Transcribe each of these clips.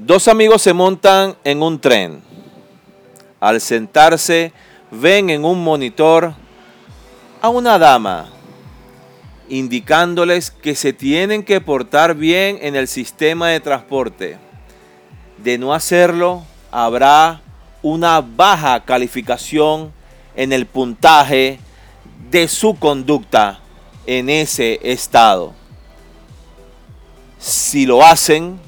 Dos amigos se montan en un tren. Al sentarse, ven en un monitor a una dama indicándoles que se tienen que portar bien en el sistema de transporte. De no hacerlo, habrá una baja calificación en el puntaje de su conducta en ese estado. Si lo hacen,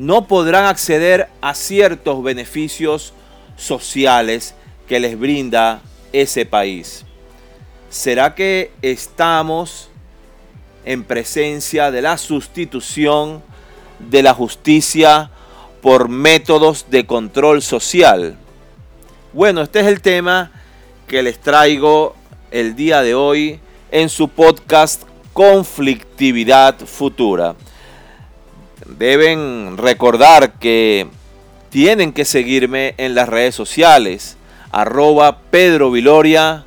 no podrán acceder a ciertos beneficios sociales que les brinda ese país. ¿Será que estamos en presencia de la sustitución de la justicia por métodos de control social? Bueno, este es el tema que les traigo el día de hoy en su podcast Conflictividad Futura deben recordar que tienen que seguirme en las redes sociales, arroba Pedro Viloria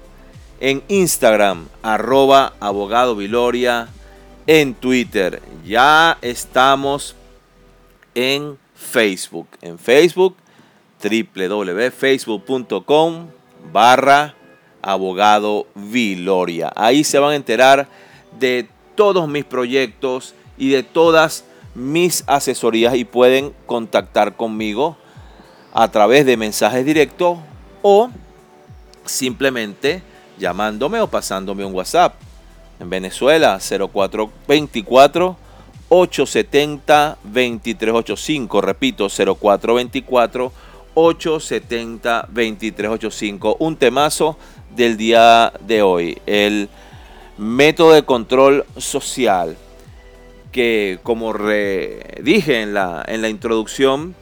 en Instagram, arroba abogado Viloria en Twitter. Ya estamos en Facebook. En Facebook, www.facebook.com barra abogado Viloria. Ahí se van a enterar de todos mis proyectos y de todas mis asesorías y pueden contactar conmigo a través de mensajes directos o simplemente llamándome o pasándome un WhatsApp. En Venezuela 0424 870 2385, repito 0424 870 2385, un temazo del día de hoy, el método de control social que, como dije en la, en la introducción,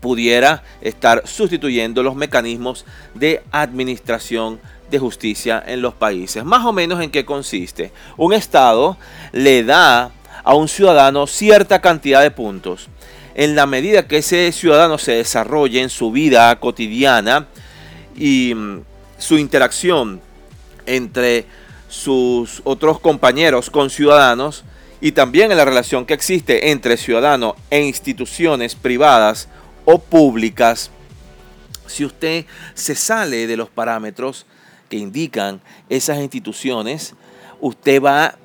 pudiera estar sustituyendo los mecanismos de administración de justicia en los países. Más o menos en qué consiste. Un Estado le da a un ciudadano cierta cantidad de puntos. En la medida que ese ciudadano se desarrolle en su vida cotidiana y mm, su interacción entre sus otros compañeros con ciudadanos, y también en la relación que existe entre ciudadano e instituciones privadas o públicas, si usted se sale de los parámetros que indican esas instituciones, usted va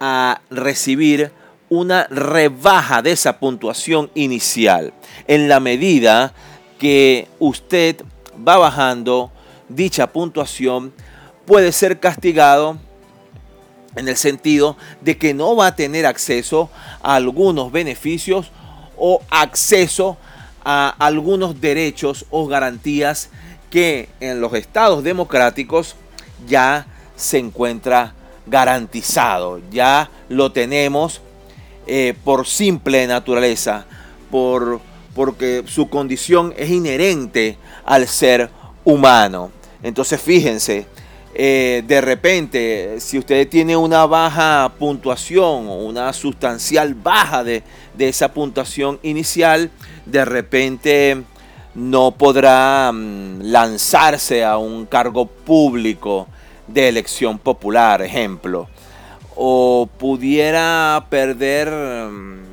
a recibir una rebaja de esa puntuación inicial en la medida que usted va bajando dicha puntuación puede ser castigado en el sentido de que no va a tener acceso a algunos beneficios o acceso a algunos derechos o garantías que en los estados democráticos ya se encuentra garantizado, ya lo tenemos eh, por simple naturaleza, por, porque su condición es inherente al ser humano. Entonces fíjense, eh, de repente, si usted tiene una baja puntuación o una sustancial baja de, esa puntuación inicial, de repente no podrá mm, lanzarse a un cargo público de elección popular, ejemplo. O pudiera perder mm,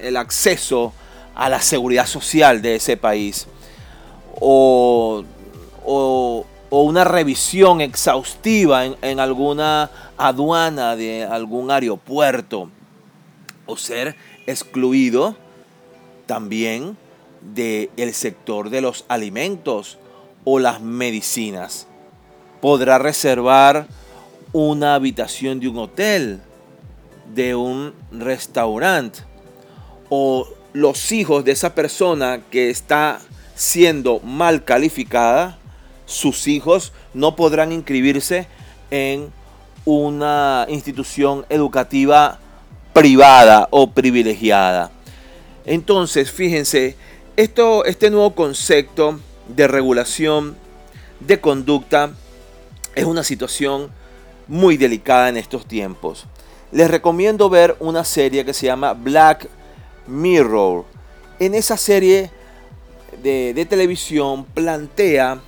el acceso a la seguridad social de ese país. O, o una revisión exhaustiva en, alguna aduana de algún aeropuerto o ser excluido también del sector de los alimentos o las medicinas. Podrá reservar una habitación de un hotel, de un restaurante o los hijos de esa persona que está siendo mal calificada sus hijos no podrán inscribirse en una institución educativa privada o privilegiada. Entonces, fíjense, esto, este nuevo concepto de regulación de conducta es una situación muy delicada en estos tiempos. Les recomiendo ver una serie que se llama Black Mirror. En esa serie de, de televisión plantea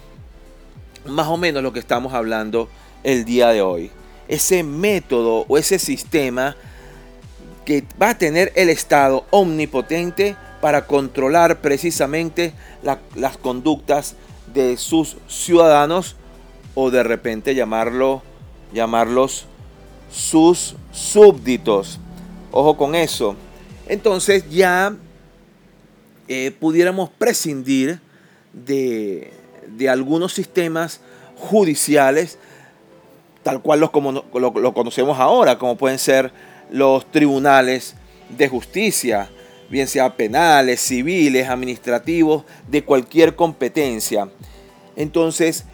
más o menos lo que estamos hablando el día de hoy. Ese método o ese sistema que va a tener el Estado omnipotente para controlar precisamente las conductas de sus ciudadanos o de repente llamarlo, llamarlos sus súbditos. Ojo con eso. Entonces ya eh, pudiéramos prescindir de, de, algunos sistemas judiciales tal cual los como lo conocemos ahora, como pueden ser los tribunales de justicia, bien sea penales, civiles, administrativos, de cualquier competencia. Entonces,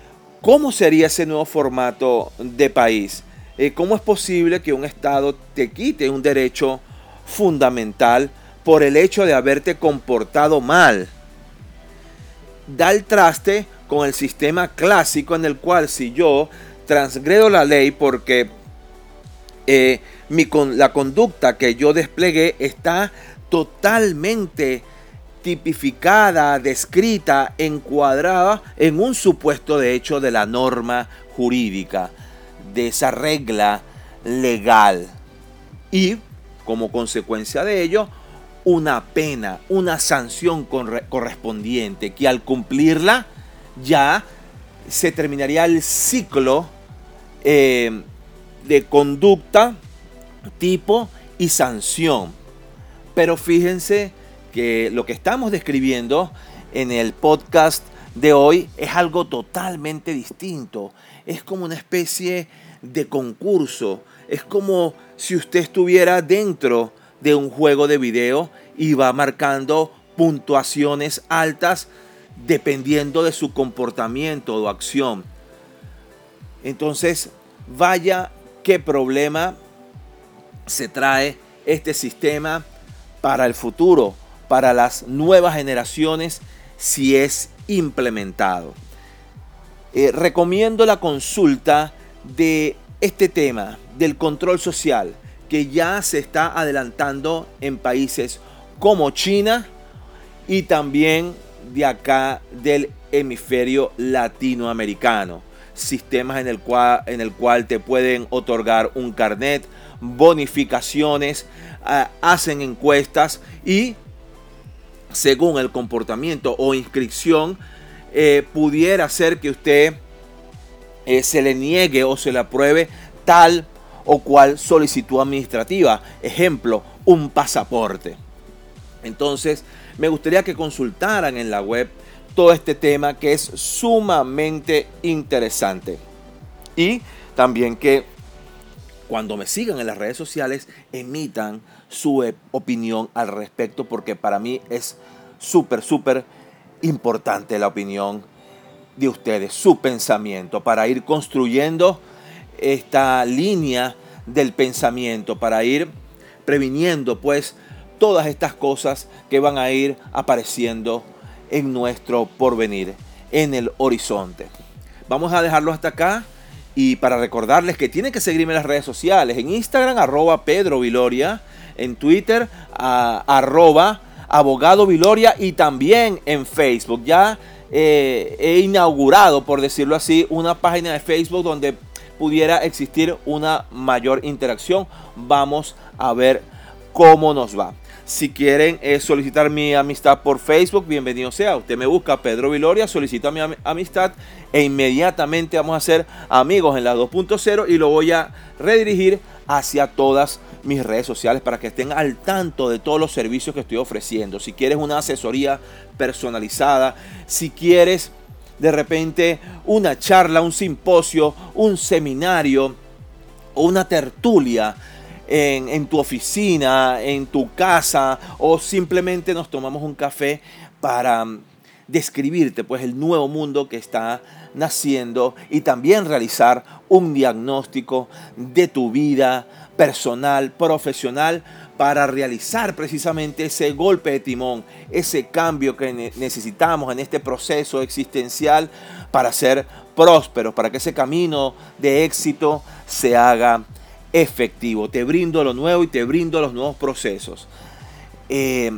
¿cómo sería ese nuevo formato de país? Eh, ¿Cómo es posible que un Estado te quite un derecho fundamental por el hecho de haberte comportado mal? Da el traste con el sistema clásico en el cual si yo transgredo la ley porque eh, mi, la conducta que yo desplegué está totalmente tipificada, descrita, encuadrada en un supuesto de hecho de la norma jurídica, de esa regla legal. Y como consecuencia de ello, una pena, una sanción correspondiente que al cumplirla ya se terminaría el ciclo eh, de conducta, tipo y sanción. Pero fíjense que lo que estamos describiendo en el podcast de hoy es algo totalmente distinto. Es como una especie de concurso. Es como si usted estuviera dentro de un juego de video y va marcando puntuaciones altas dependiendo de su comportamiento o acción. Entonces, vaya qué problema se trae este sistema para el futuro, para las nuevas generaciones, si es implementado. Eh, recomiendo la consulta de este tema del control social que ya se está adelantando en países como China y también de acá del hemisferio latinoamericano. Sistemas en el cual, en el cual te pueden otorgar un carnet, bonificaciones, hacen encuestas y según el comportamiento o inscripción, eh, pudiera ser que usted eh, se le niegue o se le apruebe tal o cual solicitud administrativa. Ejemplo, un pasaporte. Entonces, me gustaría que consultaran en la web todo este tema que es sumamente interesante. Y también que cuando me sigan en las redes sociales, emitan su e, opinión al respecto, porque para mí es súper, súper importante la opinión de ustedes, su pensamiento, para ir construyendo esta línea del pensamiento, para ir previniendo pues todas estas cosas que van a ir apareciendo en nuestro porvenir, en el horizonte. Vamos a dejarlo hasta acá. Y para recordarles que tienen que seguirme en las redes sociales, en Instagram arroba Pedro Viloria, en Twitter arroba abogado Viloria y también en Facebook. Ya eh, he inaugurado, por decirlo así, una página de Facebook donde pudiera existir una mayor interacción. Vamos a ver cómo nos va. Si quieren eh, solicitar mi amistad por Facebook, bienvenido sea. Usted me busca Pedro Viloria, solicita mi amistad e inmediatamente vamos a ser amigos en la 2.0 y lo voy a redirigir hacia todas mis redes sociales para que estén al tanto de todos los servicios que estoy ofreciendo. Si quieres una asesoría personalizada, si quieres de repente una charla, un simposio, un seminario o una tertulia en, tu oficina, en tu casa o simplemente nos tomamos un café para mm, describirte pues el nuevo mundo que está naciendo y también realizar un diagnóstico de tu vida personal, profesional para realizar precisamente ese golpe de timón, ese cambio que necesitamos en este proceso existencial para ser prósperos, para que ese camino de éxito se haga efectivo. Te brindo lo nuevo y te brindo los nuevos procesos. Eh,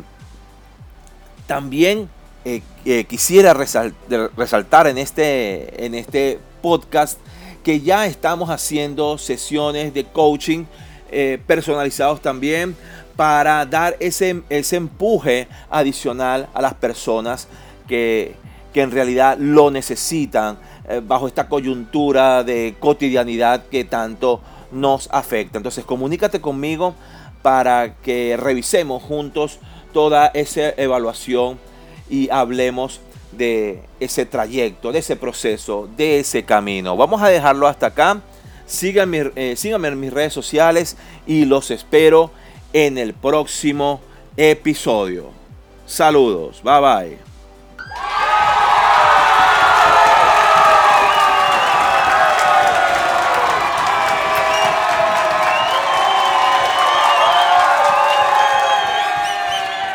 también eh, eh, quisiera resaltar en este, en este podcast que ya estamos haciendo sesiones de coaching personalizados también para dar ese, ese empuje adicional a las personas que, que en realidad lo necesitan bajo esta coyuntura de cotidianidad que tanto nos afecta. Entonces comunícate conmigo para que revisemos juntos toda esa evaluación y hablemos de ese trayecto, de ese proceso, de ese camino. Vamos a dejarlo hasta acá. Síganme, eh, síganme en mis redes sociales y los espero en el próximo episodio. Saludos, bye bye.